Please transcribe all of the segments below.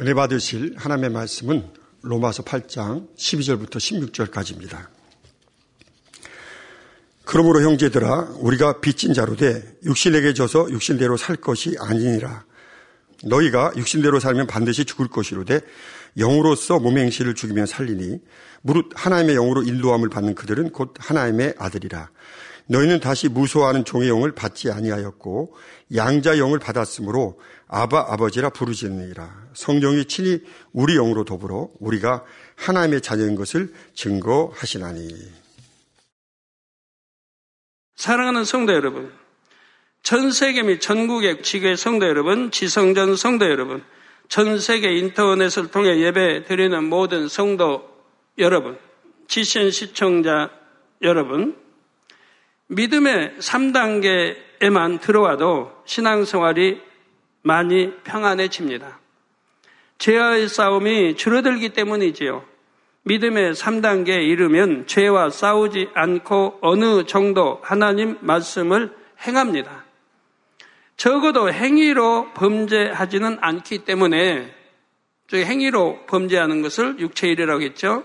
은혜 받으실 하나님의 말씀은 로마서 8장 12절부터 16절까지입니다. 그러므로 형제들아 우리가 빚진 자로 돼 육신에게 져서 육신대로 살 것이 아니니라. 너희가 육신대로 살면 반드시 죽을 것이로되 영으로서 몸의 행실을 죽이며 살리니 무릇 하나님의 영으로 인도함을 받는 그들은 곧 하나님의 아들이라. 너희는 다시 무소하는 종의 영을 받지 아니하였고 양자 영을 받았으므로 아바 아버지라 부르짖느니라. 성령이 친히 우리 영으로 더불어 우리가 하나님의 자녀인 것을 증거하시나니. 사랑하는 성도 여러분, 전 세계 및 전국의 지교의 성도 여러분, 지성전 성도 여러분, 전 세계 인터넷을 통해 예배 드리는 모든 성도 여러분, 지신 시청자 여러분, 믿음의 3단계에만 들어와도 신앙생활이 많이 평안해집니다. 죄와의 싸움이 줄어들기 때문이지요. 믿음의 3단계에 이르면 죄와 싸우지 않고 어느 정도 하나님 말씀을 행합니다. 적어도 행위로 범죄하지는 않기 때문에 행위로 범죄하는 것을 육체일이라고 했죠.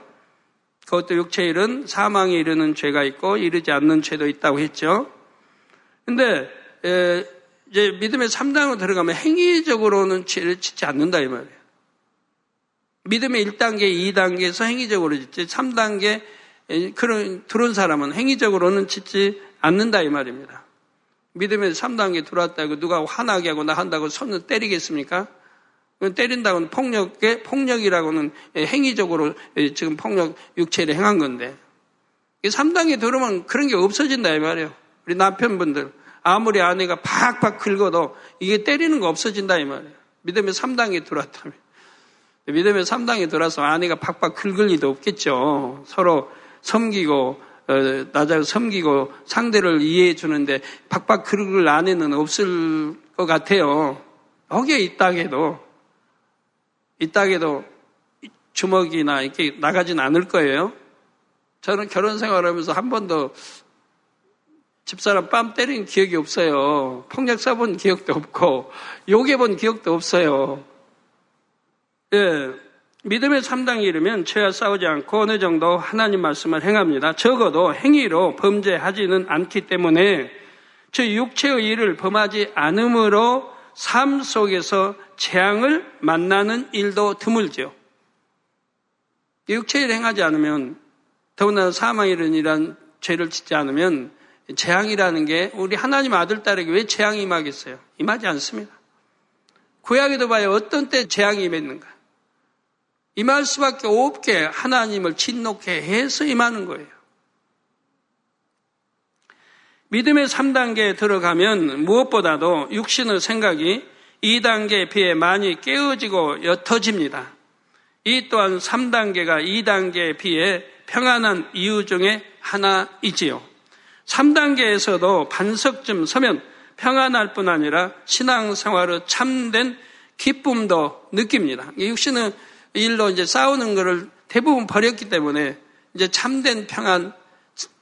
그것도 육체일은 사망에 이르는 죄가 있고 이르지 않는 죄도 있다고 했죠. 근데 이제 믿음의 3단으로 들어가면 행위적으로는 죄를 짓지 않는다 이 말이에요. 믿음의 1단계, 2단계에서 행위적으로 짓지 3단계 그런 들어온 사람은 행위적으로는 짓지 않는다 이 말입니다. 믿음의 3단계 들어왔다고 누가 화나게 하고 나 한다고 손을 때리겠습니까? 때린다고는 폭력의 폭력이라고는 행위적으로 지금 폭력 육체를 행한 건데 3단계 들어오면 그런 게 없어진다 이 말이에요. 우리 남편분들 아무리 아내가 팍팍 긁어도 이게 때리는 거 없어진다 이 말이에요. 믿음의 3단계 들어왔다면 믿음의 3단계 들어와서 아내가 팍팍 긁을 리도 없겠죠. 서로 섬기고 어, 나자고 섬기고 상대를 이해해 주는데 팍팍 긁을 아내는 없을 것 같아요. 거기에 이 땅에도 이 땅에도 주먹이나 이렇게 나가진 않을 거예요. 저는 결혼 생활하면서 한 번도 집사람 뺨 때린 기억이 없어요. 폭력 써본 기억도 없고 욕해본 기억도 없어요. 예, 믿음의 3당이 이르면 죄와 싸우지 않고 어느 정도 하나님 말씀을 행합니다. 적어도 행위로 범죄하지는 않기 때문에 저 육체의 일을 범하지 않으므로 삶 속에서 재앙을 만나는 일도 드물죠. 육체일 행하지 않으면 더구나 사망이란 죄를 짓지 않으면 재앙이라는 게 우리 하나님 아들 딸에게 왜 재앙이 임하겠어요? 임하지 않습니다. 구약에도 봐요. 어떤 때 재앙이 임했는가? 임할 수밖에 없게 하나님을 진노케 해서 임하는 거예요. 믿음의 3단계에 들어가면 무엇보다도 육신의 생각이 2단계에 비해 많이 깨어지고 옅어집니다. 이 또한 3단계가 2단계에 비해 평안한 이유 중에 하나이지요. 3단계에서도 반석쯤 서면 평안할 뿐 아니라 신앙생활의 참된 기쁨도 느낍니다. 육신의 일로 이제 싸우는 것을 대부분 버렸기 때문에 이제 참된 평안,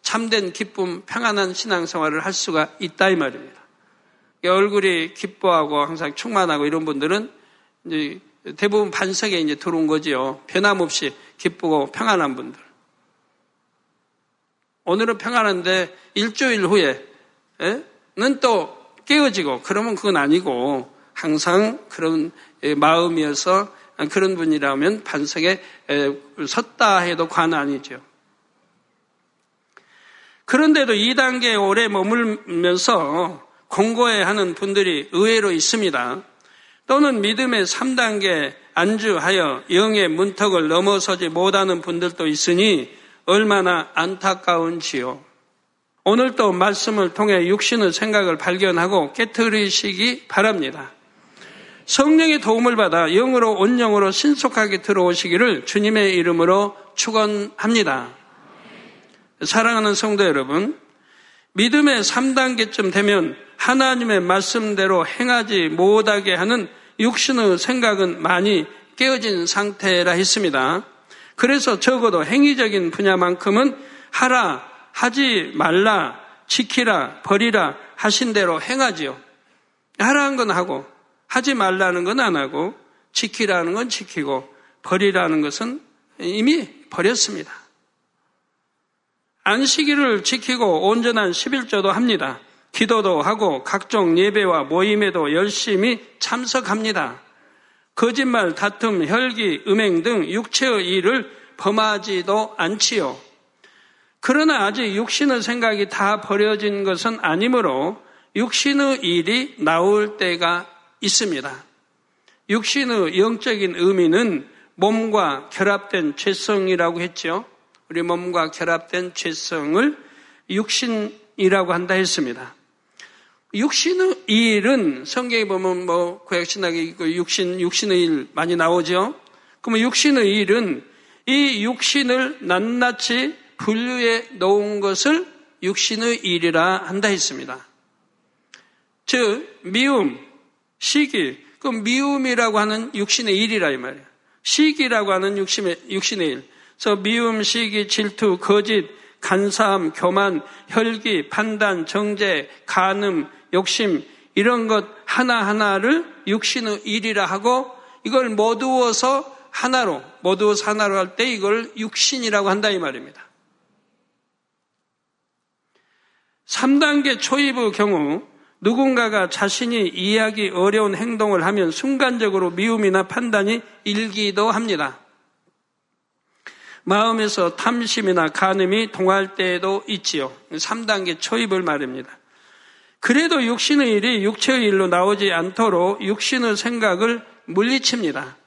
참된 기쁨, 평안한 신앙생활을 할 수가 있다 이 말입니다. 얼굴이 기뻐하고 항상 충만하고 이런 분들은 이제 대부분 반석에 이제 들어온 거지요. 변함없이 기쁘고 평안한 분들. 오늘은 평안한데 일주일 후에는 또 깨어지고 그러면 그건 아니고 항상 그런 마음이어서 그런 분이라면 반석에 섰다 해도 관 아니죠. 그런데도 2단계에 오래 머물면서 공고해 하는 분들이 의외로 있습니다. 또는 믿음의 3단계 안주하여 영의 문턱을 넘어서지 못하는 분들도 있으니 얼마나 안타까운지요. 오늘도 말씀을 통해 육신의 생각을 발견하고 깨뜨리시기 바랍니다. 성령의 도움을 받아 영으로 온영으로 신속하게 들어오시기를 주님의 이름으로 축원합니다. 사랑하는 성도 여러분, 믿음의 3단계쯤 되면 하나님의 말씀대로 행하지 못하게 하는 육신의 생각은 많이 깨어진 상태라 했습니다. 그래서 적어도 행위적인 분야만큼은 하라, 하지 말라, 지키라, 버리라 하신 대로 행하지요. 하라는 건 하고, 하지 말라는 건 안 하고, 지키라는 건 지키고 버리라는 것은 이미 버렸습니다. 안식일을 지키고 온전한 11조도 합니다. 기도도 하고 각종 예배와 모임에도 열심히 참석합니다. 거짓말, 다툼, 혈기, 음행 등 육체의 일을 범하지도 않지요. 그러나 아직 육신의 생각이 다 버려진 것은 아니므로 육신의 일이 나올 때가 있습니다. 육신의 영적인 의미는 몸과 결합된 죄성이라고 했죠. 우리 몸과 결합된 죄성을 육신이라고 한다 했습니다. 육신의 일은 성경에 보면 뭐 구약 신학에 있고 육신 육신의 일 많이 나오죠. 그러면 육신의 일은 이 육신을 낱낱이 분류해 놓은 것을 육신의 일이라 한다 했습니다. 즉 미움, 시기, 그 미움이라고 하는 육신의 일이라 이 말이에요. 시기라고 하는 육신의, 육신의 일. 그래서 미움, 시기, 질투, 거짓, 간사함, 교만, 혈기, 판단, 정죄, 간음, 욕심 이런 것 하나하나를 육신의 일이라 하고 이걸 모두어서 하나로 모두어서 하나로 할 때 이걸 육신이라고 한다 이 말입니다. 3단계 초입의 경우 누군가가 자신이 이해하기 어려운 행동을 하면 순간적으로 미움이나 판단이 일기도 합니다. 마음에서 탐심이나 간음이 동할 때도 있지요. 3단계 초입을 말입니다. 그래도 육신의 일이 육체의 일로 나오지 않도록 육신의 생각을 물리칩니다.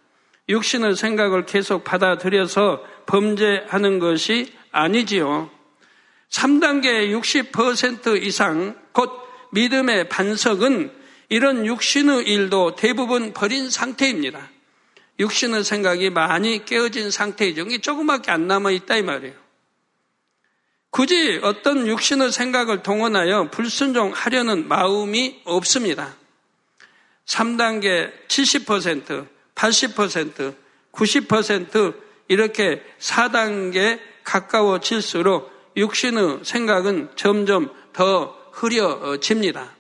육신의 생각을 계속 받아들여서 범죄하는 것이 아니지요. 3단계 60% 이상 곧 믿음의 반석은 이런 육신의 일도 대부분 버린 상태입니다. 육신의 생각이 많이 깨어진 상태이죠. 이게 조금밖에 안 남아 있다 이 말이에요. 굳이 어떤 육신의 생각을 동원하여 불순종하려는 마음이 없습니다. 3단계 70%, 80%, 90% 이렇게 4단계 가까워질수록 육신의 생각은 점점 더 흐려집니다.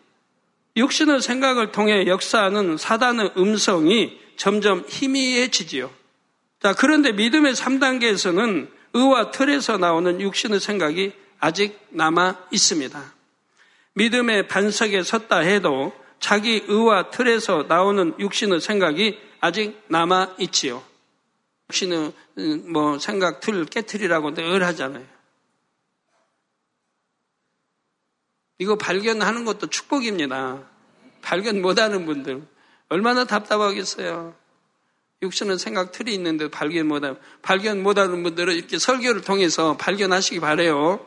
육신의 생각을 통해 역사하는 사단의 음성이 점점 희미해지지요. 자, 그런데 믿음의 3단계에서는 의와 틀에서 나오는 육신의 생각이 아직 남아 있습니다. 믿음의 반석에 섰다 해도 자기 의와 틀에서 나오는 육신의 생각이 아직 남아 있지요. 육신의 음, 뭐 생각 틀 깨트리라고 늘 하잖아요. 이거 발견하는 것도 축복입니다. 발견 못하는 분들 얼마나 답답하겠어요. 육신은 생각 틀이 있는데 발견 못하는 발견 못하는 분들은 이렇게 설교를 통해서 발견하시기 바래요.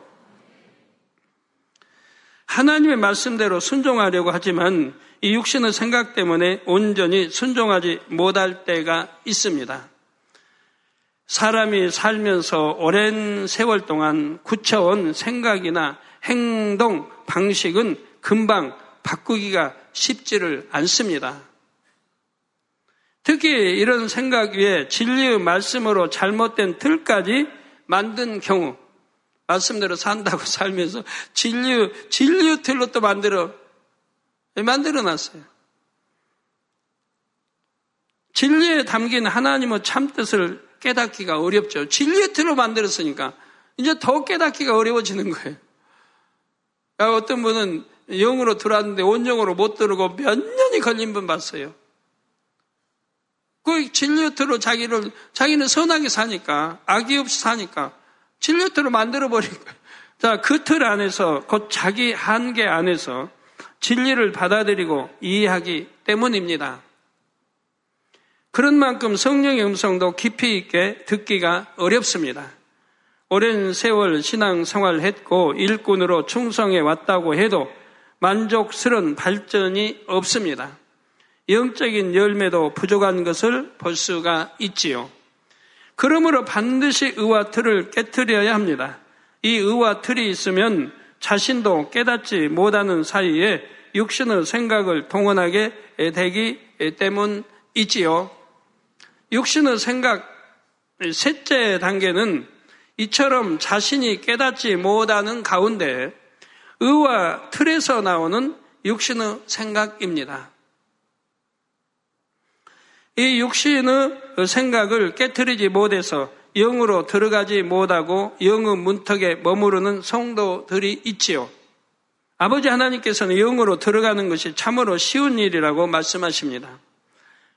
하나님의 말씀대로 순종하려고 하지만 이 육신의 생각 때문에 온전히 순종하지 못할 때가 있습니다. 사람이 살면서 오랜 세월 동안 굳혀온 생각이나 행동, 방식은 금방 바꾸기가 쉽지를 않습니다. 특히 이런 생각 위에 진리의 말씀으로 잘못된 틀까지 만든 경우, 말씀대로 산다고 살면서 진리, 진리의 틀로 또 만들어, 만들어 놨어요. 진리에 담긴 하나님의 참뜻을 깨닫기가 어렵죠. 진리의 틀로 만들었으니까 이제 더 깨닫기가 어려워지는 거예요. 어떤 분은 영으로 들어왔는데 온영으로 못 들어오고 몇 년이 걸린 분 봤어요. 그 진료트로 자기를, 자기는 선하게 사니까, 악이 없이 사니까, 진료트로 만들어버린 거예요. 자, 그 틀 안에서, 곧 자기 한계 안에서 진리를 받아들이고 이해하기 때문입니다. 그런 만큼 성령의 음성도 깊이 있게 듣기가 어렵습니다. 오랜 세월 신앙 생활을 했고 일꾼으로 충성해 왔다고 해도 만족스러운 발전이 없습니다. 영적인 열매도 부족한 것을 볼 수가 있지요. 그러므로 반드시 의와 틀을 깨뜨려야 합니다. 이 의와 틀이 있으면 자신도 깨닫지 못하는 사이에 육신의 생각을 동원하게 되기 때문이지요. 육신의 생각 셋째 단계는 이처럼 자신이 깨닫지 못하는 가운데 의와 틀에서 나오는 육신의 생각입니다. 이 육신의 생각을 깨뜨리지 못해서 영으로 들어가지 못하고 영의 문턱에 머무르는 성도들이 있지요. 아버지 하나님께서는 영으로 들어가는 것이 참으로 쉬운 일이라고 말씀하십니다.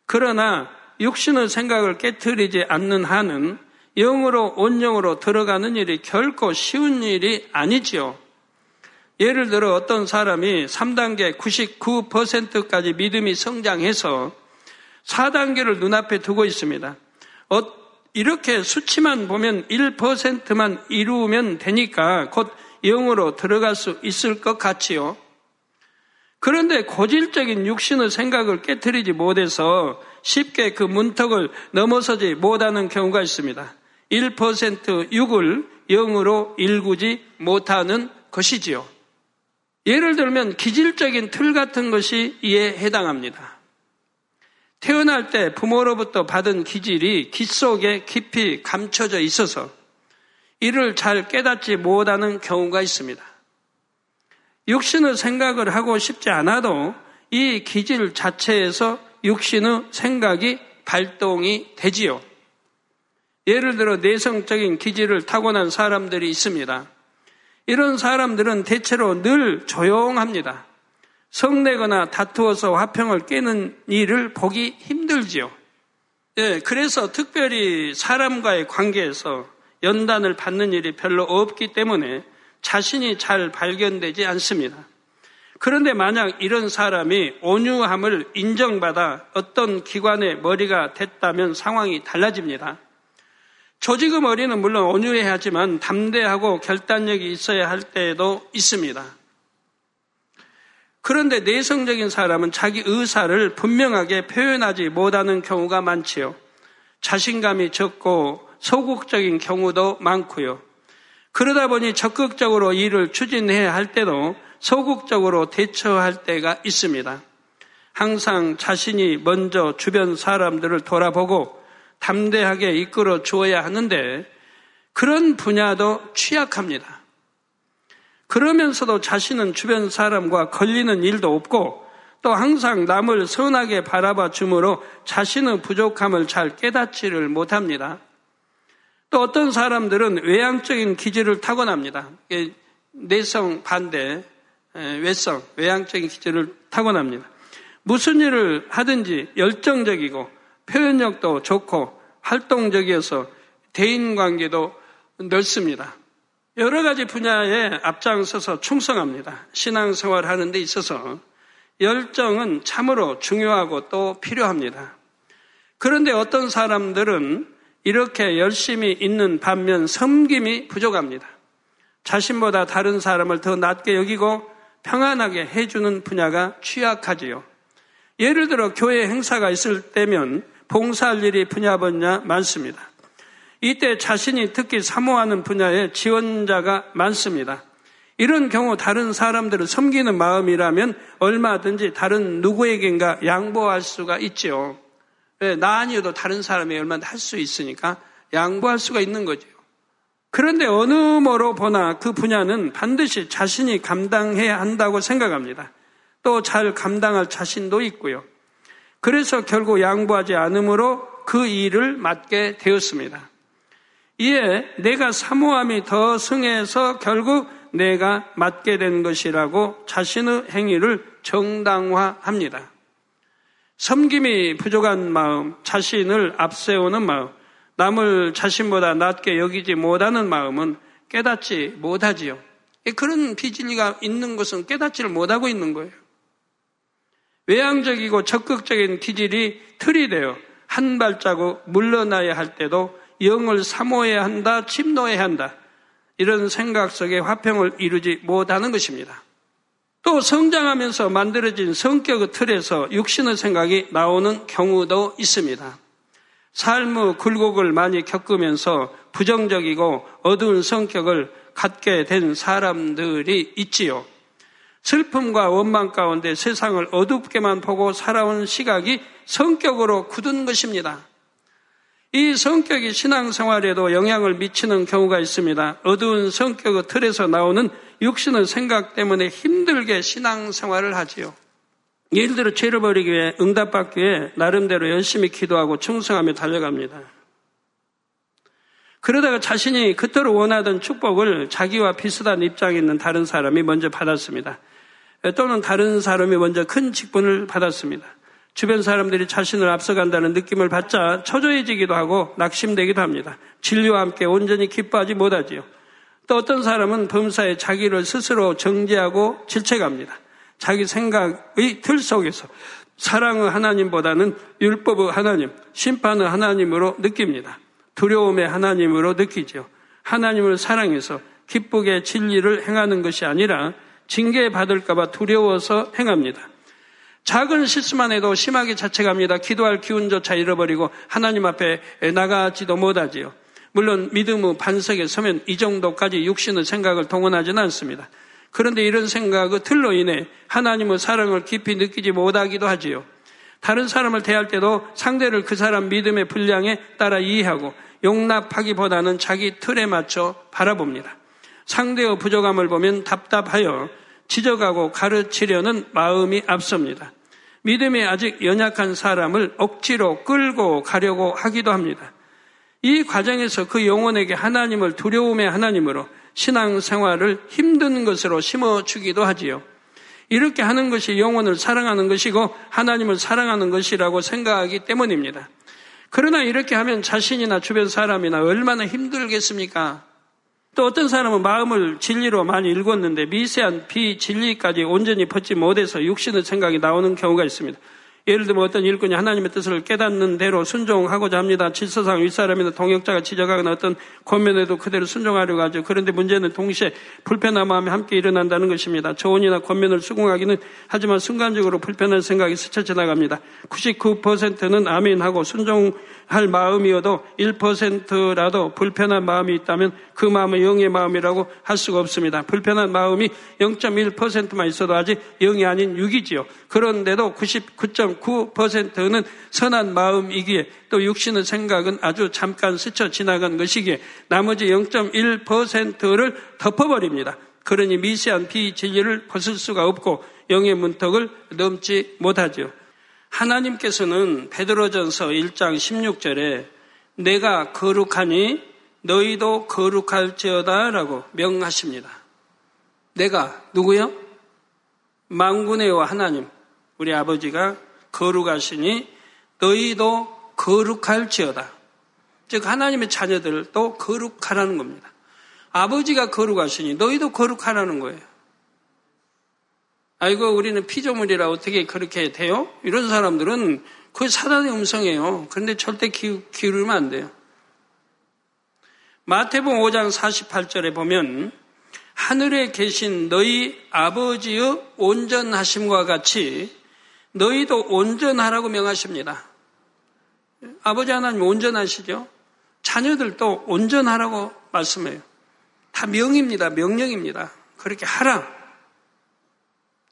그러나 육신의 생각을 깨뜨리지 않는 한은 영으로 온영으로 들어가는 일이 결코 쉬운 일이 아니지요. 예를 들어 어떤 사람이 3단계 99%까지 믿음이 성장해서 4단계를 눈앞에 두고 있습니다. 어, 이렇게 수치만 보면 1%만 이루면 되니까 곧 영으로 들어갈 수 있을 것 같지요. 그런데 고질적인 육신의 생각을 깨뜨리지 못해서 쉽게 그 문턱을 넘어서지 못하는 경우가 있습니다. 1% 6을 0으로 일구지 못하는 것이지요. 예를 들면 기질적인 틀 같은 것이 이에 해당합니다. 태어날 때 부모로부터 받은 기질이 기 속에 깊이 감춰져 있어서 이를 잘 깨닫지 못하는 경우가 있습니다. 육신의 생각을 하고 싶지 않아도 이 기질 자체에서 육신의 생각이 발동이 되지요. 예를 들어 내성적인 기질을 타고난 사람들이 있습니다. 이런 사람들은 대체로 늘 조용합니다. 성내거나 다투어서 화평을 깨는 일을 보기 힘들지요. 예, 그래서 특별히 사람과의 관계에서 연단을 받는 일이 별로 없기 때문에 자신이 잘 발견되지 않습니다. 그런데 만약 이런 사람이 온유함을 인정받아 어떤 기관의 머리가 됐다면 상황이 달라집니다. 조직의 머리는 물론 온유해야 하지만 담대하고 결단력이 있어야 할 때도 있습니다. 그런데 내성적인 사람은 자기 의사를 분명하게 표현하지 못하는 경우가 많지요. 자신감이 적고 소극적인 경우도 많고요. 그러다 보니 적극적으로 일을 추진해야 할 때도 소극적으로 대처할 때가 있습니다. 항상 자신이 먼저 주변 사람들을 돌아보고 담대하게 이끌어 주어야 하는데 그런 분야도 취약합니다. 그러면서도 자신은 주변 사람과 걸리는 일도 없고 또 항상 남을 선하게 바라봐 주므로 자신의 부족함을 잘 깨닫지를 못합니다. 또 어떤 사람들은 외향적인 기질을 타고납니다. 내성 반대, 외성, 외향적인 기질을 타고납니다. 무슨 일을 하든지 열정적이고 표현력도 좋고 활동적이어서 대인 관계도 넓습니다. 여러 가지 분야에 앞장서서 충성합니다. 신앙생활 하는 데 있어서 열정은 참으로 중요하고 또 필요합니다. 그런데 어떤 사람들은 이렇게 열심히 있는 반면 섬김이 부족합니다. 자신보다 다른 사람을 더 낮게 여기고 평안하게 해주는 분야가 취약하지요. 예를 들어 교회 행사가 있을 때면 봉사할 일이 분야 분야 많습니다. 이때 자신이 특히 사모하는 분야에 지원자가 많습니다. 이런 경우 다른 사람들을 섬기는 마음이라면 얼마든지 다른 누구에겐가 양보할 수가 있지요. 나 아니어도 다른 사람이 얼마나 할 수 있으니까 양보할 수가 있는 거죠. 그런데 어느 뭐로 보나 그 분야는 반드시 자신이 감당해야 한다고 생각합니다. 또 잘 감당할 자신도 있고요. 그래서 결국 양보하지 않으므로 그 일을 맡게 되었습니다. 이에 내가 사모함이 더 승해서 결국 내가 맡게 된 것이라고 자신의 행위를 정당화합니다. 섬김이 부족한 마음, 자신을 앞세우는 마음, 남을 자신보다 낮게 여기지 못하는 마음은 깨닫지 못하지요. 그런 비진리가 있는 것은 깨닫지를 못하고 있는 거예요. 외향적이고 적극적인 기질이 틀이 되어 한 발자국 물러나야 할 때도 영을 사모해야 한다, 침노해야 한다. 이런 생각 속에 화평을 이루지 못하는 것입니다. 또 성장하면서 만들어진 성격의 틀에서 육신의 생각이 나오는 경우도 있습니다. 삶의 굴곡을 많이 겪으면서 부정적이고 어두운 성격을 갖게 된 사람들이 있지요. 슬픔과 원망 가운데 세상을 어둡게만 보고 살아온 시각이 성격으로 굳은 것입니다. 이 성격이 신앙생활에도 영향을 미치는 경우가 있습니다. 어두운 성격의 틀에서 나오는 육신의 생각 때문에 힘들게 신앙생활을 하지요. 예를 들어 죄를 버리기 위해 응답받기 위해 나름대로 열심히 기도하고 충성하며 달려갑니다. 그러다가 자신이 그토록 원하던 축복을 자기와 비슷한 입장에 있는 다른 사람이 먼저 받았습니다. 또는 다른 사람이 먼저 큰 직분을 받았습니다. 주변 사람들이 자신을 앞서간다는 느낌을 받자 초조해지기도 하고 낙심되기도 합니다. 진리와 함께 온전히 기뻐하지 못하지요. 또 어떤 사람은 범사에 자기를 스스로 정죄하고 질책합니다. 자기 생각의 틀 속에서 사랑의 하나님보다는 율법의 하나님, 심판의 하나님으로 느낍니다. 두려움의 하나님으로 느끼죠. 하나님을 사랑해서 기쁘게 진리를 행하는 것이 아니라 징계받을까봐 두려워서 행합니다. 작은 실수만 해도 심하게 자책합니다. 기도할 기운조차 잃어버리고 하나님 앞에 나가지도 못하지요. 물론 믿음의 반석에 서면 이 정도까지 육신의 생각을 동원하지는 않습니다. 그런데 이런 생각의 틀로 인해 하나님의 사랑을 깊이 느끼지 못하기도 하지요. 다른 사람을 대할 때도 상대를 그 사람 믿음의 분량에 따라 이해하고 용납하기보다는 자기 틀에 맞춰 바라봅니다. 상대의 부족함을 보면 답답하여 지적하고 가르치려는 마음이 앞섭니다. 믿음이 아직 연약한 사람을 억지로 끌고 가려고 하기도 합니다. 이 과정에서 그 영혼에게 하나님을 두려움의 하나님으로 신앙생활을 힘든 것으로 심어주기도 하지요. 이렇게 하는 것이 영혼을 사랑하는 것이고 하나님을 사랑하는 것이라고 생각하기 때문입니다. 그러나 이렇게 하면 자신이나 주변 사람이나 얼마나 힘들겠습니까? 또 어떤 사람은 마음을 진리로 많이 읽었는데 미세한 비진리까지 온전히 벗지 못해서 육신의 생각이 나오는 경우가 있습니다. 예를 들면 어떤 일꾼이 하나님의 뜻을 깨닫는 대로 순종하고자 합니다. 질서상 윗사람이나 동역자가 지적하거나 어떤 권면에도 그대로 순종하려고 하죠. 그런데 문제는 동시에 불편한 마음이 함께 일어난다는 것입니다. 조언이나 권면을 수긍하기는 하지만 순간적으로 불편한 생각이 스쳐 지나갑니다. 99%는 아멘하고 순종 할 마음이어도 1%라도 불편한 마음이 있다면 그 마음은 영의 마음이라고 할 수가 없습니다. 불편한 마음이 0.1%만 있어도 아직 영이 아닌 6이지요. 그런데도 99.9%는 선한 마음이기에 또 육신의 생각은 아주 잠깐 스쳐 지나간 것이기에 나머지 0.1%를 덮어버립니다. 그러니 미세한 비진리를 벗을 수가 없고 영의 문턱을 넘지 못하죠. 하나님께서는 베드로전서 1장 16절에 내가 거룩하니 너희도 거룩할지어다라고 명하십니다. 내가 누구요? 망군의 하나님 우리 아버지가 거룩하시니 너희도 거룩할지어다. 즉 하나님의 자녀들도 거룩하라는 겁니다. 아버지가 거룩하시니 너희도 거룩하라는 거예요. 아이고 우리는 피조물이라 어떻게 그렇게 돼요? 이런 사람들은 그 사단의 음성이에요. 그런데 절대 기, 기울이면 안 돼요. 마태복음 5장 48절에 보면 하늘에 계신 너희 아버지의 온전하심과 같이 너희도 온전하라고 명하십니다. 아버지 하나님 온전하시죠? 자녀들도 온전하라고 말씀해요. 다 명입니다. 명령입니다. 그렇게 하라.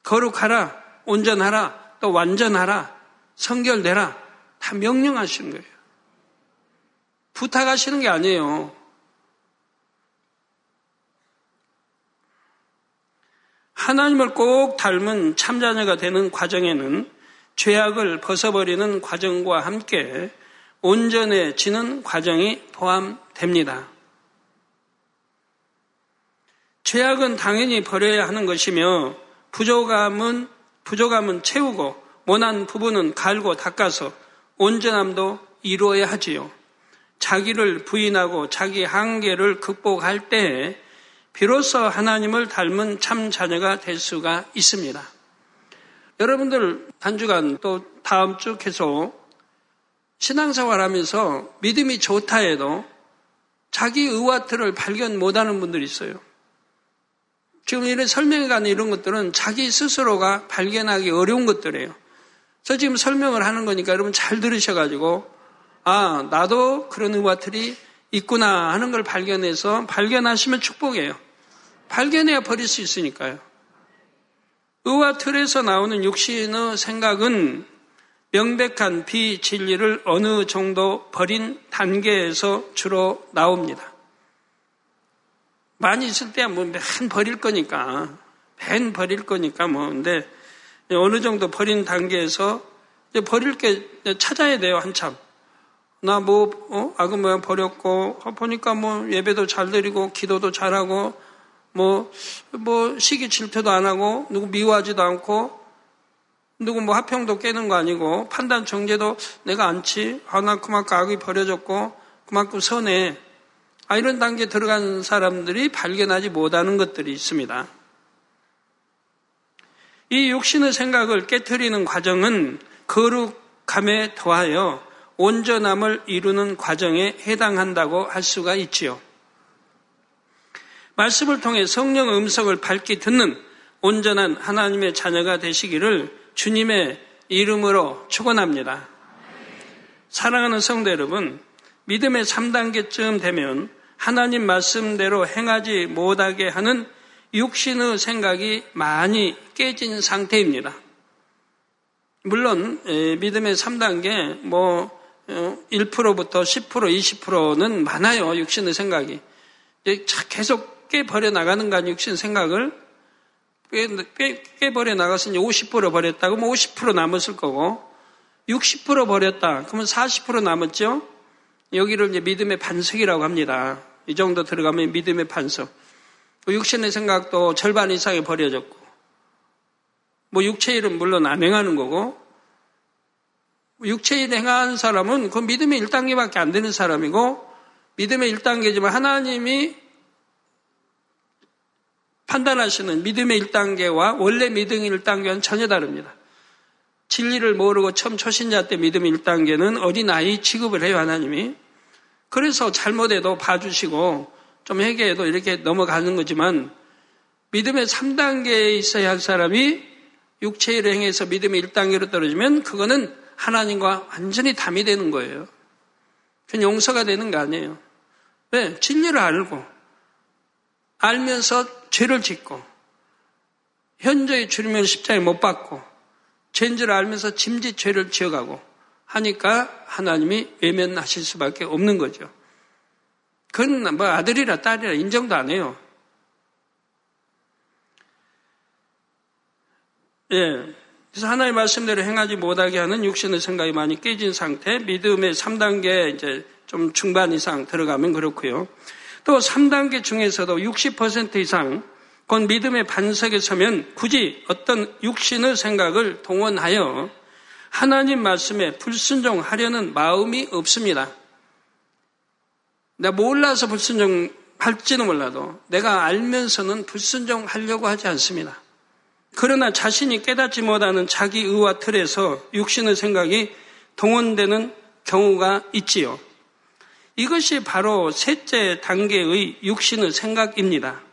거룩하라. 온전하라. 또 완전하라. 성결되라. 다 명령하시는 거예요. 부탁하시는 게 아니에요. 하나님을 꼭 닮은 참자녀가 되는 과정에는 죄악을 벗어버리는 과정과 함께 온전해지는 과정이 포함됩니다. 죄악은 당연히 버려야 하는 것이며 부족함은 부족함은 채우고 원한 부분은 갈고 닦아서 온전함도 이루어야 하지요. 자기를 부인하고 자기 한계를 극복할 때 비로소 하나님을 닮은 참 자녀가 될 수가 있습니다. 여러분들 단주간 또 다음 주 계속 신앙생활 하면서 믿음이 좋다 해도 자기 의와트를 발견 못하는 분들이 있어요. 지금 이런 설명에 관한 이런 것들은 자기 스스로가 발견하기 어려운 것들이에요. 저 지금 설명을 하는 거니까 여러분 잘 들으셔가지고, 아, 나도 그런 의와틀이 있구나 하는 걸 발견해서 발견하시면 축복이에요. 발견해야 버릴 수 있으니까요. 의와 틀에서 나오는 육신의 생각은 명백한 비진리를 어느 정도 버린 단계에서 주로 나옵니다. 많이 있을 때야 뭐 맨 버릴 거니까, 맨 버릴 거니까 뭐, 근데 어느 정도 버린 단계에서 이제 버릴 게 찾아야 돼요, 한참. 나 뭐, 어? 악은 모양 버렸고, 어, 보니까 뭐 예배도 잘 드리고, 기도도 잘하고, 뭐, 뭐 시기 질투도 안 하고, 누구 미워하지도 않고, 누구 뭐 화평도 깨는 거 아니고, 판단 정제도 내가 않지. 아, 나 그만큼 악이 버려졌고, 그만큼 선해. 아, 이런 단계에 들어간 사람들이 발견하지 못하는 것들이 있습니다. 이 육신의 생각을 깨뜨리는 과정은 거룩함에 더하여 온전함을 이루는 과정에 해당한다고 할 수가 있지요. 말씀을 통해 성령 음성을 밝히 듣는 온전한 하나님의 자녀가 되시기를 주님의 이름으로 축원합니다. 사랑하는 성도 여러분, 믿음의 3단계쯤 되면 하나님 말씀대로 행하지 못하게 하는 육신의 생각이 많이 깨진 상태입니다. 물론 믿음의 3단계 뭐 1%부터 10%, 20%는 많아요. 육신의 생각이. 계속 깨버려 나가는 거 아니에요. 육신 생각을. 깨버려 나갔으니 50% 버렸다. 그럼 50% 남았을 거고 60% 버렸다. 그러면 40% 남았죠. 여기를 이제 믿음의 반석이라고 합니다. 이 정도 들어가면 믿음의 반석. 뭐 육신의 생각도 절반 이상이 버려졌고, 뭐 육체 일은 물론 안 행하는 거고, 육체 일 행한 사람은 그 믿음의 1단계밖에 안 되는 사람이고, 믿음의 1단계지만 하나님이 판단하시는 믿음의 1단계와 원래 믿음의 1단계는 전혀 다릅니다. 진리를 모르고 처음 초신자 때 믿음의 1단계는 어린아이 취급을 해요, 하나님이. 그래서 잘못해도 봐주시고 좀 회개해도 이렇게 넘어가는 거지만 믿음의 3단계에 있어야 할 사람이 육체를 행해서 믿음의 1단계로 떨어지면 그거는 하나님과 완전히 담이 되는 거예요. 그냥 용서가 되는 거 아니에요. 왜? 진리를 알고 알면서 죄를 짓고 현저히 주님의 십자에 못 받고 죄인 줄 알면서 짐짓 죄를 지어가고 하니까 하나님이 외면하실 수밖에 없는 거죠. 그건 뭐 아들이라 딸이라 인정도 안 해요. 예. 그래서 하나의 말씀대로 행하지 못하게 하는 육신의 생각이 많이 깨진 상태, 믿음의 3단계 이제 좀 중반 이상 들어가면 그렇고요. 또 3단계 중에서도 60% 이상 곧 믿음의 반석에 서면 굳이 어떤 육신의 생각을 동원하여 하나님 말씀에 불순종하려는 마음이 없습니다. 내가 몰라서 불순종할지는 몰라도 내가 알면서는 불순종하려고 하지 않습니다. 그러나 자신이 깨닫지 못하는 자기 의와 틀에서 육신의 생각이 동원되는 경우가 있지요. 이것이 바로 셋째 단계의 육신의 생각입니다.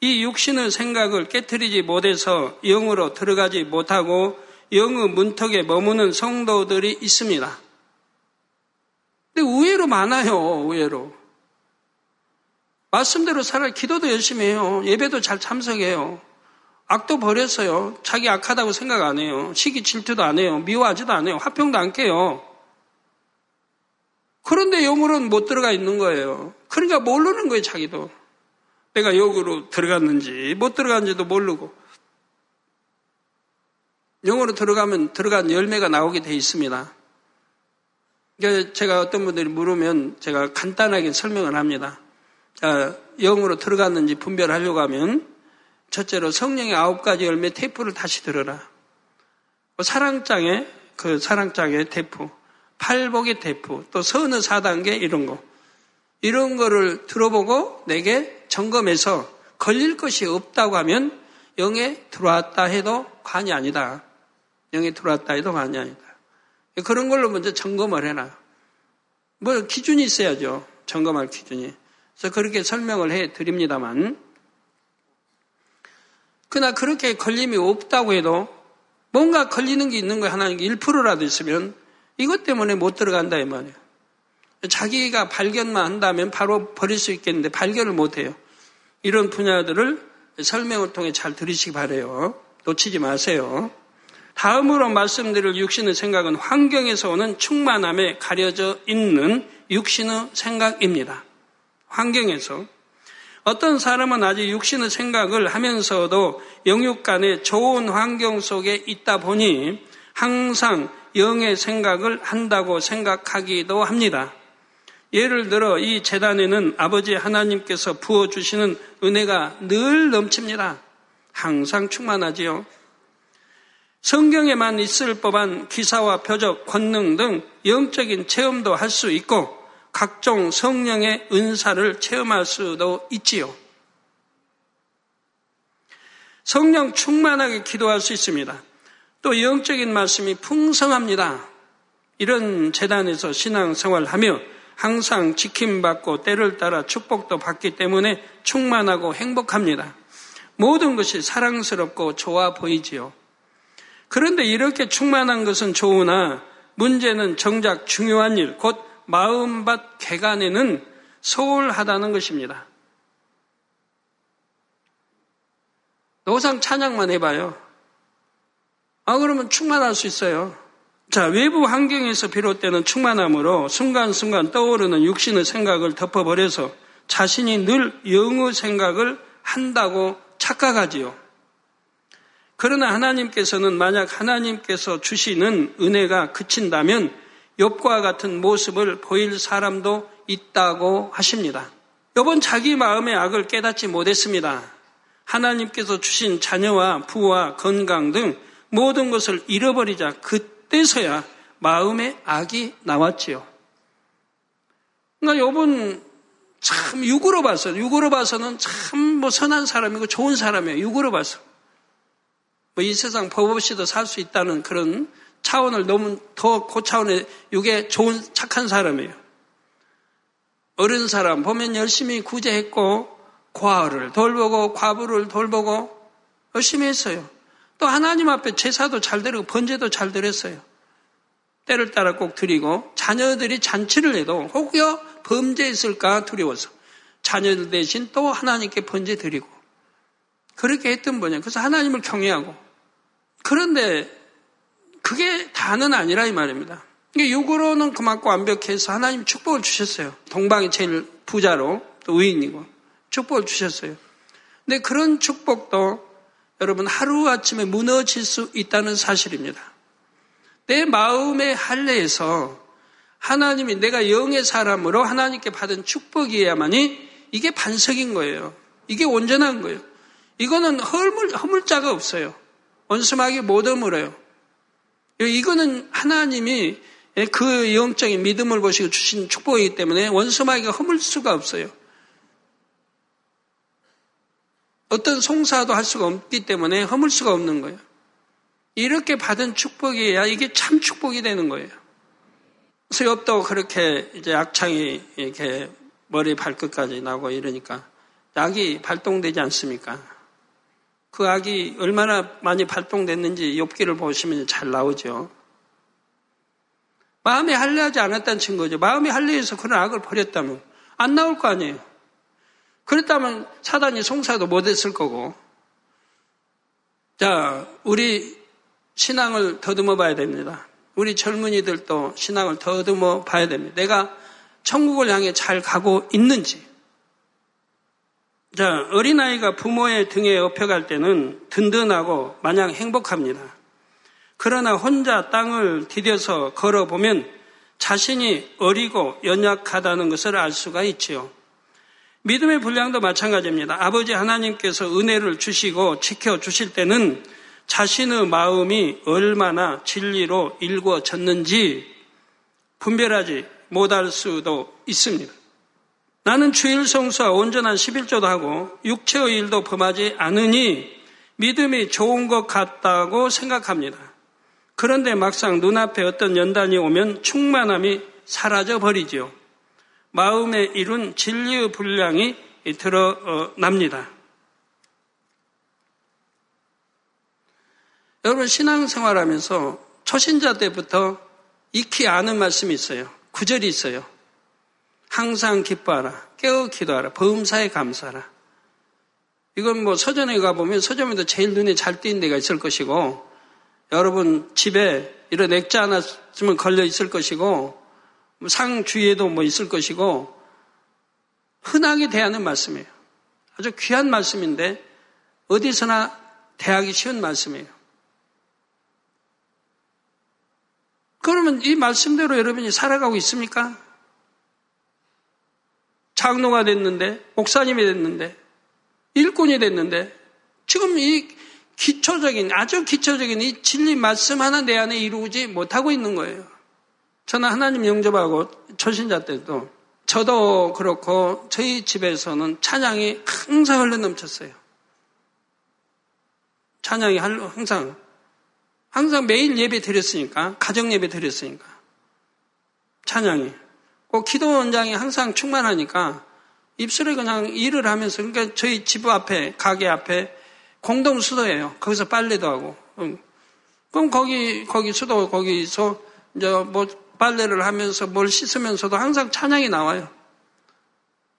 이 육신의 생각을 깨뜨리지 못해서 영으로 들어가지 못하고 영의 문턱에 머무는 성도들이 있습니다. 근데 의외로 많아요, 의외로. 말씀대로 살아 기도도 열심히 해요. 예배도 잘 참석해요. 악도 버렸어요. 자기 악하다고 생각 안 해요. 시기 질투도 안 해요. 미워하지도 않아요. 화평도 안 깨요. 그런데 영으로는 못 들어가 있는 거예요. 그러니까 모르는 거예요, 자기도. 내가 영으로 들어갔는지, 못 들어갔는지도 모르고. 영어로 들어가면 들어간 열매가 나오게 돼 있습니다. 제가 어떤 분들이 물으면 제가 간단하게 설명을 합니다. 영어로 들어갔는지 분별하려고 하면 첫째로 성령의 아홉 가지 열매 테이프를 다시 들어라. 뭐 사랑장에 그 사랑장의 테이프, 팔복의 테이프, 또 서너 사단계 이런 거. 이런 거를 들어보고 내게 점검해서 걸릴 것이 없다고 하면 영에 들어왔다 해도 관이 아니다. 영에 들어왔다 해도 관이 아니다. 그런 걸로 먼저 점검을 해놔. 뭐 기준이 있어야죠. 점검할 기준이. 그래서 그렇게 설명을 해 드립니다만. 그러나 그렇게 걸림이 없다고 해도 뭔가 걸리는 게 있는 거예요. 하나님 1%라도 있으면 이것 때문에 못 들어간다 이 말이에요. 자기가 발견만 한다면 바로 버릴 수 있겠는데 발견을 못 해요. 이런 분야들을 설명을 통해 잘 들으시기 바래요. 놓치지 마세요. 다음으로 말씀드릴 육신의 생각은 환경에서 오는 충만함에 가려져 있는 육신의 생각입니다. 환경에서 어떤 사람은 아직 육신의 생각을 하면서도 영육 간의 좋은 환경 속에 있다 보니 항상 영의 생각을 한다고 생각하기도 합니다. 예를 들어 이 재단에는 아버지 하나님께서 부어주시는 은혜가 늘 넘칩니다. 항상 충만하지요. 성경에만 있을 법한 기사와 표적, 권능 등 영적인 체험도 할 수 있고 각종 성령의 은사를 체험할 수도 있지요. 성령 충만하게 기도할 수 있습니다. 또 영적인 말씀이 풍성합니다. 이런 재단에서 신앙생활하며 항상 지킴받고 때를 따라 축복도 받기 때문에 충만하고 행복합니다. 모든 것이 사랑스럽고 좋아 보이지요. 그런데 이렇게 충만한 것은 좋으나 문제는 정작 중요한 일, 곧 마음밭 개간에는 소홀하다는 것입니다. 노상 찬양만 해봐요. 아, 그러면 충만할 수 있어요. 자, 외부 환경에서 비롯되는 충만함으로 순간순간 떠오르는 육신의 생각을 덮어버려서 자신이 늘 영의 생각을 한다고 착각하지요. 그러나 하나님께서는 만약 하나님께서 주시는 은혜가 그친다면 욥과 같은 모습을 보일 사람도 있다고 하십니다. 욥은 자기 마음의 악을 깨닫지 못했습니다. 하나님께서 주신 자녀와 부와 건강 등 모든 것을 잃어버리자 그 때서야 마음의 악이 나왔지요. 그러니까 욥은 참 육으로 봐서 육으로 봐서는 참 뭐 선한 사람이고 좋은 사람이에요. 육으로 봐서. 뭐 이 세상 법 없이도 살 수 있다는 그런 차원을 너무 더 고차원의 육에 좋은 착한 사람이에요. 어른 사람 보면 열심히 구제했고 과를 돌보고 과부를 돌보고 열심히 했어요. 또 하나님 앞에 제사도 잘 드리고 번제도 잘 드렸어요. 때를 따라 꼭 드리고 자녀들이 잔치를 해도 혹여 범죄했을까 두려워서 자녀들 대신 또 하나님께 번제 드리고 그렇게 했던 분이에요. 그래서 하나님을 경외하고 그런데 그게 다는 아니라 이 말입니다. 육으로는 그만큼 완벽해서 하나님 축복을 주셨어요. 동방이 제일 부자로 또 의인이고 축복을 주셨어요. 근데 그런 축복도 여러분 하루아침에 무너질 수 있다는 사실입니다. 내 마음의 할례에서 하나님이 내가 영의 사람으로 하나님께 받은 축복이어야만이 이게 반석인 거예요. 이게 온전한 거예요. 이거는 허물, 허물자가 없어요. 원수마귀 못 어물어요. 이거는 하나님이 그 영적인 믿음을 보시고 주신 축복이기 때문에 원수마귀가 허물 수가 없어요. 어떤 송사도 할 수가 없기 때문에 허물 수가 없는 거예요. 이렇게 받은 축복이야 이게 참 축복이 되는 거예요. 그래서 엽도 그렇게 이제 악창이 이렇게 머리 발끝까지 나고 이러니까 약이 발동되지 않습니까? 그 악이 얼마나 많이 발동됐는지 욥기를 보시면 잘 나오죠. 마음에 할례하지 않았다는 증거죠. 마음에 할례해서 그런 악을 버렸다면 안 나올 거 아니에요. 그랬다면 사단이 송사도 못했을 거고. 자, 우리 신앙을 더듬어 봐야 됩니다. 우리 젊은이들도 신앙을 더듬어 봐야 됩니다. 내가 천국을 향해 잘 가고 있는지. 자, 어린아이가 부모의 등에 업혀갈 때는 든든하고 마냥 행복합니다. 그러나 혼자 땅을 디뎌서 걸어보면 자신이 어리고 연약하다는 것을 알 수가 있지요. 믿음의 분량도 마찬가지입니다. 아버지 하나님께서 은혜를 주시고 지켜주실 때는 자신의 마음이 얼마나 진리로 일궈졌는지 분별하지 못할 수도 있습니다. 나는 주일 성수와 온전한 11조도 하고 육체의 일도 범하지 않으니 믿음이 좋은 것 같다고 생각합니다. 그런데 막상 눈앞에 어떤 연단이 오면 충만함이 사라져 버리지요. 마음에 이룬 진리의 분량이 드러납니다. 여러분 신앙생활하면서 초신자 때부터 익히 아는 말씀이 있어요. 구절이 있어요. 항상 기뻐하라. 깨어 기도하라. 범사에 감사하라. 이건 뭐 서점에 가보면 서점에도 제일 눈에 잘 띄는 데가 있을 것이고 여러분 집에 이런 액자 하나 쓰면 걸려 있을 것이고 뭐 상 주위에도 뭐 있을 것이고 흔하게 대하는 말씀이에요. 아주 귀한 말씀인데 어디서나 대하기 쉬운 말씀이에요. 그러면 이 말씀대로 여러분이 살아가고 있습니까? 장로가 됐는데, 목사님이 됐는데, 일꾼이 됐는데, 지금 이 기초적인, 아주 기초적인 이 진리 말씀 하나 내 안에 이루지 못하고 있는 거예요. 저는 하나님 영접하고 초신자 때도 저도 그렇고 저희 집에서는 찬양이 항상 흘러 넘쳤어요. 찬양이 항상. 항상 매일 예배 드렸으니까 가정 예배 드렸으니까. 찬양이. 꼭 기도 원장이 항상 충만하니까 입술에 그냥 일을 하면서 그러니까 저희 집 앞에 가게 앞에 공동 수도예요. 거기서 빨래도 하고. 그럼 거기 거기 수도 거기서 이제 뭐 빨래를 하면서 뭘 씻으면서도 항상 찬양이 나와요.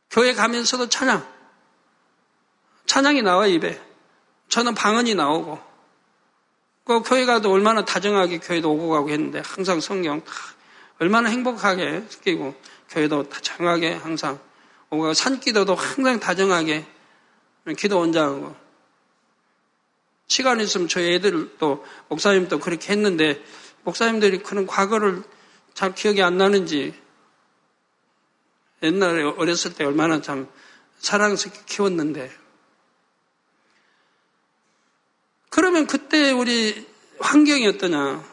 교회 가면서도 찬양. 찬양이 나와 입에. 저는 방언이 나오고. 그 교회 가도 얼마나 다정하게 교회도 오고 가고 했는데 항상 성경 다 얼마나 행복하게 느끼고 교회도 다정하게 항상 오고 가고 산기도도 항상 다정하게 기도 원장하고 시간 있으면 저희 애들도 목사님도 그렇게 했는데 목사님들이 그런 과거를 잘 기억이 안 나는지. 옛날에 어렸을 때 얼마나 참 사랑스럽게 키웠는데. 그러면 그때 우리 환경이 어떠냐?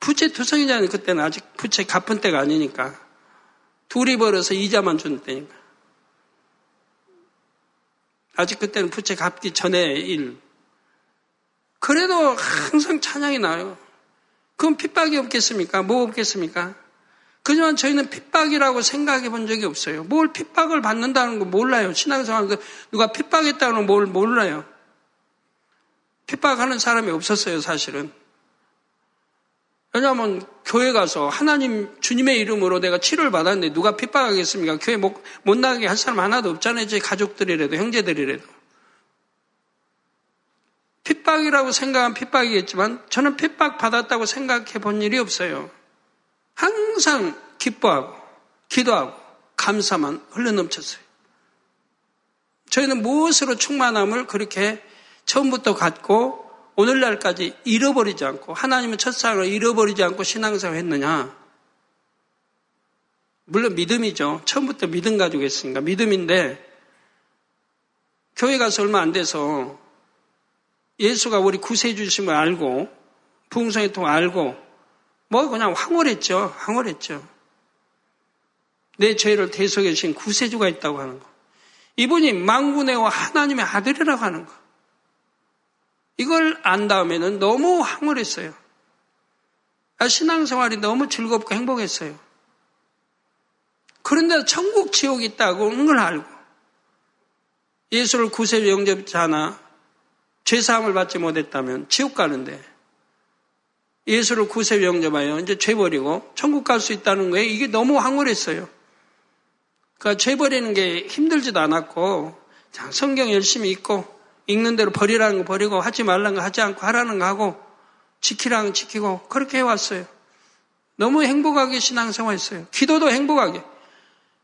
부채 투성이잖아요. 그때는 아직 부채 갚은 때가 아니니까. 둘이 벌어서 이자만 주는 때니까. 아직 그때는 부채 갚기 전에 일. 그래도 항상 찬양이 나요 그건 핍박이 없겠습니까? 뭐 없겠습니까? 그지만 저희는 핍박이라고 생각해 본 적이 없어요. 뭘 핍박을 받는다는 거 몰라요. 신앙 생활도 누가 핍박했다는 걸 몰라요. 핍박하는 사람이 없었어요, 사실은. 왜냐하면 교회 가서 하나님 주님의 이름으로 내가 치료를 받았는데 누가 핍박하겠습니까? 교회 못, 못 나가게 할 사람 하나도 없잖아요. 제 가족들이라도 형제들이라도. 핍박이라고 생각한 핍박이겠지만 저는 핍박 받았다고 생각해 본 일이 없어요. 항상 기뻐하고 기도하고 감사만 흘러넘쳤어요. 저희는 무엇으로 충만함을 그렇게 처음부터 갖고 오늘날까지 잃어버리지 않고 하나님의 첫사랑을 잃어버리지 않고 신앙생활 했느냐? 물론 믿음이죠. 처음부터 믿음 가지고 있으니까 믿음인데 교회 가서 얼마 안 돼서 예수가 우리 구세주심을 알고 풍성의 통 알고 뭐 그냥 황홀했죠. 황홀했죠. 내 죄를 대속해 주신 구세주가 있다고 하는 거. 이분이 망군의와 하나님의 아들이라고 하는 거. 이걸 안 다음에는 너무 황홀했어요. 아, 신앙생활이 너무 즐겁고 행복했어요. 그런데 천국 지옥이 있다고 하는 걸 알고 예수를 구세주 영접자나 죄사함을 받지 못했다면 지옥 가는데 예수를 구세 영접하여 이제 죄 버리고 천국 갈 수 있다는 거에 이게 너무 황홀했어요. 그러니까 죄 버리는 게 힘들지도 않았고 성경 열심히 읽고 읽는 대로 버리라는 거 버리고 하지 말라는 거 하지 않고 하라는 거 하고 지키라는 거 지키고 그렇게 해왔어요. 너무 행복하게 신앙생활 했어요. 기도도 행복하게.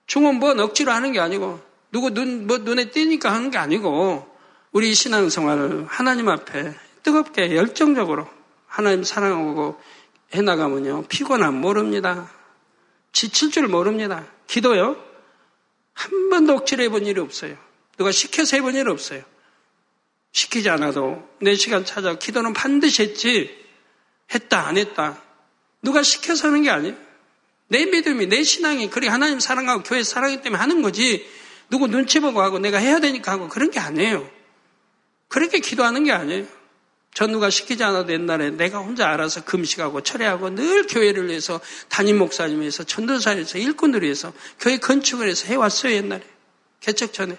중은 뭐 억지로 하는 게 아니고 누구 눈, 뭐 눈에 띄니까 하는 게 아니고 우리 신앙생활을 하나님 앞에 뜨겁게 열정적으로 하나님 사랑하고 해나가면요. 피곤함 모릅니다. 지칠 줄 모릅니다. 기도요. 한 번도 억지로 해본 일이 없어요. 누가 시켜서 해본 일이 없어요. 시키지 않아도 내 시간 찾아 기도는 반드시 했지. 했다, 안 했다. 누가 시켜서 하는 게 아니에요. 내 믿음이, 내 신앙이, 그리 하나님 사랑하고 교회 사랑하기 때문에 하는 거지. 누구 눈치 보고 하고 내가 해야 되니까 하고 그런 게 아니에요. 그렇게 기도하는 게 아니에요. 전 누가 시키지 않아도 옛날에 내가 혼자 알아서 금식하고 철회하고 늘 교회를 위해서 담임 목사님 위해서 전도사에서 일꾼들 위해서 교회 건축을 해서 해왔어요 옛날에. 개척 전에.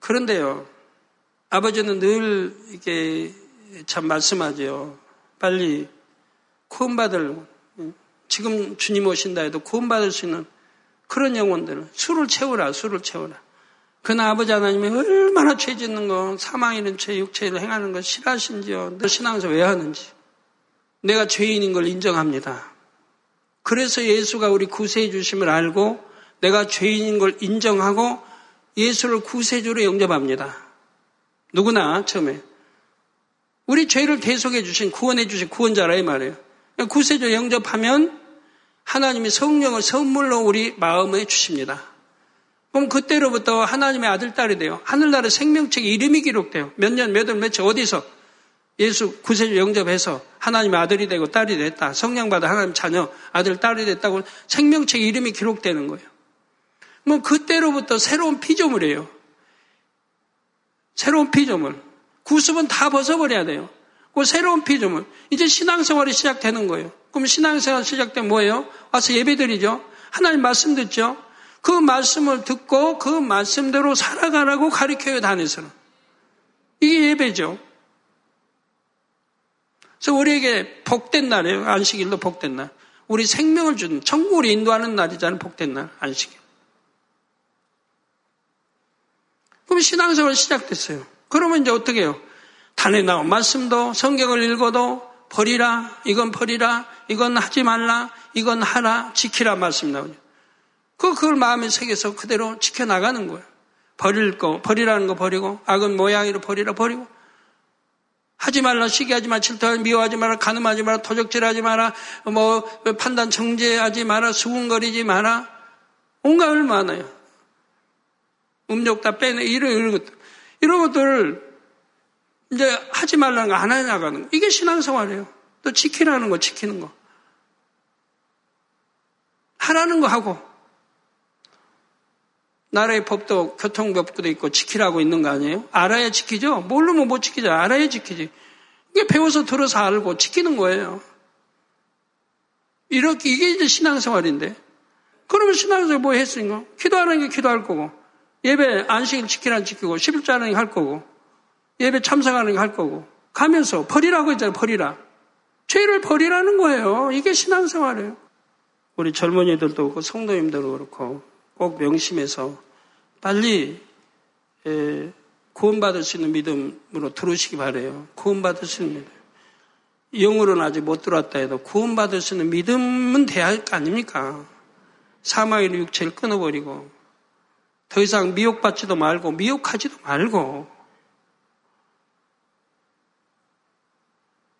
그런데요 아버지는 늘 이게 참 말씀하죠 빨리 구원받을 지금 주님 오신다 해도 구원받을 수 있는 그런 영혼들은 술을 채우라 술을 채우라 그나 아버지 하나님이 얼마나 죄 짓는 거, 사망 이는 죄, 육체를 행하는 걸 싫어하신지요. 너 신앙에서 왜 하는지. 내가 죄인인 걸 인정합니다. 그래서 예수가 우리 구세해 주심을 알고 내가 죄인인 걸 인정하고 예수를 구세주로 영접합니다. 누구나 처음에. 우리 죄를 대속해 주신 구원해 주신 구원자라 이 말이에요. 구세주 영접하면 하나님이 성령을 선물로 우리 마음에 주십니다. 그럼 그때로부터 하나님의 아들, 딸이 돼요. 하늘나라 생명책 이름이 기록돼요. 몇 년, 몇 월, 며칠 어디서 예수 구세주 영접해서 하나님의 아들이 되고 딸이 됐다. 성령 받아 하나님 자녀, 아들, 딸이 됐다고 생명책 이름이 기록되는 거예요. 뭐 그때로부터 새로운 피조물이에요. 새로운 피조물. 구습은 다 벗어버려야 돼요. 그 새로운 피조물. 이제 신앙생활이 시작되는 거예요. 그럼 신앙생활 시작되면 뭐예요? 와서 예배드리죠. 하나님 말씀 듣죠. 그 말씀을 듣고 그 말씀대로 살아가라고 가르쳐요, 단에서는. 이게 예배죠. 그래서 우리에게 복된 날이에요. 안식일도 복된 날. 우리 생명을 주는, 천국을 인도하는 날이잖아요. 복된 날, 안식일. 그럼 신앙생활 시작됐어요. 그러면 이제 어떻게 해요? 단에 나온 말씀도 성경을 읽어도 버리라, 이건 버리라, 이건 하지 말라, 이건 하라, 지키라 말씀 나오죠. 그, 그걸 마음에 새겨서 그대로 지켜나가는 거예요. 버릴 거, 버리라는 거 버리고, 악은 모양으로 버리라, 버리고. 하지 말라, 시기하지 마, 질투하지, 미워하지 마라, 가늠하지 마라, 도적질하지 마라, 뭐, 판단 정죄하지 마라, 수군거리지 마라. 온갖 을 많아요. 음욕 다 빼내, 이런, 이런 것들. 이런 것들을 이제 하지 말라는 거 안 해나가는 거. 이게 신앙생활이에요. 또 지키라는 거, 지키는 거. 하라는 거 하고, 나라의 법도 교통법도 있고 지키라고 있는 거 아니에요? 알아야 지키죠? 모르면 못 지키죠. 알아야 지키지. 이게 배워서 들어서 알고 지키는 거예요. 이렇게 이게 이제 신앙생활인데. 그러면 신앙생활 뭐 했으니까? 기도하는 게 기도할 거고, 예배 안식일 지키라는 지키고, 11자는 게 할 거고, 예배 참석하는 게 할 거고, 가면서 버리라고 했잖아요. 버리라. 죄를 버리라는 거예요. 이게 신앙생활이에요. 우리 젊은이들도 그렇고 성도님들도 그렇고 꼭 명심해서 빨리 구원받을 수 있는 믿음으로 들어오시기 바래요. 구원받을 수 있는 믿음. 영으로는 아직 못 들어왔다 해도 구원받을 수 있는 믿음은 돼야 할 거 아닙니까? 사망의 육체를 끊어버리고 더 이상 미혹받지도 말고 미혹하지도 말고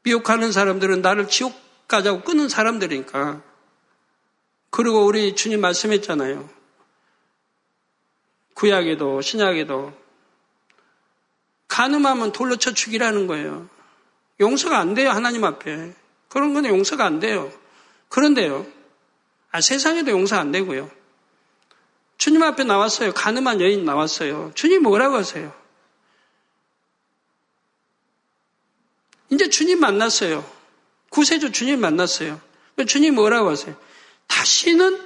미혹하는 사람들은 나를 지옥 가자고 끊는 사람들이니까 그리고 우리 주님 말씀했잖아요. 구약에도 신약에도 가늠하면 돌로 쳐 죽이라는 거예요. 용서가 안 돼요 하나님 앞에. 그런 건 용서가 안 돼요. 그런데요. 아, 세상에도 용서 안 되고요. 주님 앞에 나왔어요. 가늠한 여인 나왔어요. 주님 뭐라고 하세요? 이제 주님 만났어요. 구세주 주님 만났어요. 주님 뭐라고 하세요? 다시는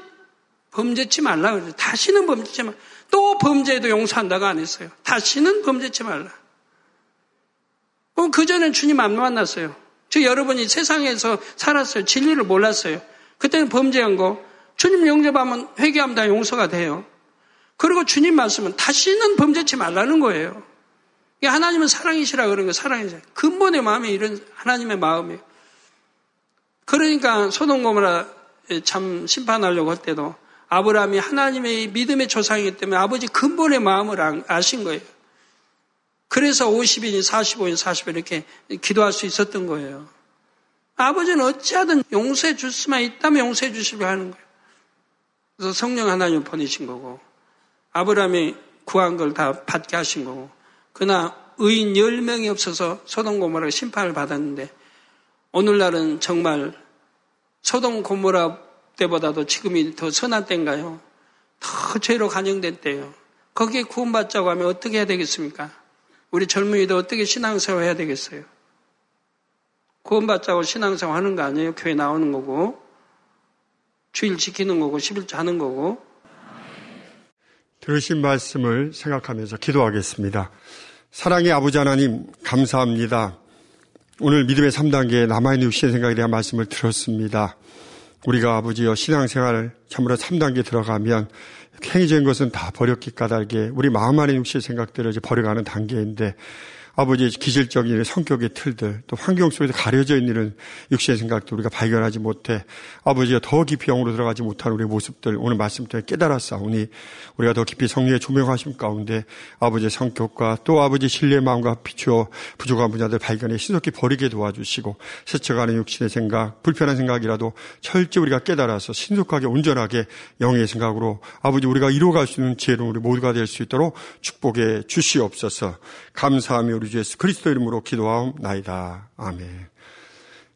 범죄치 말라 그러죠. 다시는 범죄치 말라. 또 범죄도 용서한다고 안 했어요. 다시는 범죄치 말라. 그전엔 주님 안 만났어요. 저 여러분이 세상에서 살았어요. 진리를 몰랐어요. 그때는 범죄한 거 주님 용접하면 회개하면 다 용서가 돼요. 그리고 주님 말씀은 다시는 범죄치 말라는 거예요. 하나님은 사랑이시라 그런 거 사랑이시라. 근본의 마음이 이런 하나님의 마음이에요. 그러니까 소동고모라 참 심판하려고 할 때도 아브라함이 하나님의 믿음의 조상이기 때문에 아버지 근본의 마음을 아신 거예요. 그래서 50인, 45인, 40인 이렇게 기도할 수 있었던 거예요. 아버지는 어찌하든 용서해 줄 수만 있다면 용서해 주시려 하는 거예요. 그래서 성령 하나님 보내신 거고 아브라함이 구한 걸 다 받게 하신 거고 그러나 의인 10명이 없어서 소동 고모라 심판을 받았는데 오늘날은 정말 소동 고모라 때보다도 지금이 더 선한 때인가요? 더 죄로 간영된 때예요. 거기에 구원받자고 하면 어떻게 해야 되겠습니까? 우리 젊은이도 어떻게 신앙생활 해야 되겠어요? 구원받자고 신앙생활 하는 거 아니에요? 교회 나오는 거고, 주일 지키는 거고, 11조 하는 거고. 들으신 말씀을 생각하면서 기도하겠습니다. 사랑의 아버지 하나님, 감사합니다. 오늘 믿음의 3단계에 남아있는 육신의 생각에 대한 말씀을 들었습니다. 우리가 아버지여 신앙생활 참으로 3단계 들어가면 행위적인 것은 다 버렸기 까닭에 우리 마음 안에 육신의 생각들을 이제 버려가는 단계인데 아버지의 기질적인 성격의 틀들, 또 환경 속에서 가려져 있는 육신의 생각도 우리가 발견하지 못해 아버지가 더 깊이 영으로 들어가지 못한 우리의 모습들 오늘 말씀 때문에 깨달았사오니 우리가 더 깊이 성령의 조명하심 가운데 아버지의 성격과 또 아버지의 신뢰의 마음과 비추어 부족한 분야들 발견해 신속히 버리게 도와주시고 스쳐가는 육신의 생각, 불편한 생각이라도 철저히 우리가 깨달아서 신속하게 온전하게 영의 생각으로 아버지 우리가 이루어갈 수 있는 지혜로 우리 모두가 될 수 있도록 축복해 주시옵소서. 감사하며 우리 주 예수 그리스도 이름으로 기도하옵나이다. 아멘.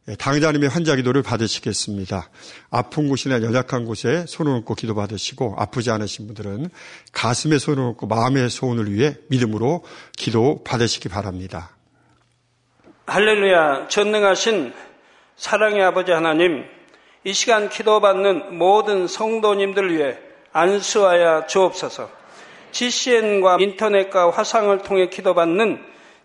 예, 당자님의 환자 기도를 받으시겠습니다. 아픈 곳이나 연약한 곳에 손을 얹고 기도 받으시고 아프지 않으신 분들은 가슴에 손을 얹고 마음의 소원을 위해 믿음으로 기도 받으시기 바랍니다. 할렐루야 전능하신 사랑의 아버지 하나님 이 시간 기도받는 모든 성도님들 위해 안수하여 주옵소서 GCN과 인터넷과 화상을 통해 기도받는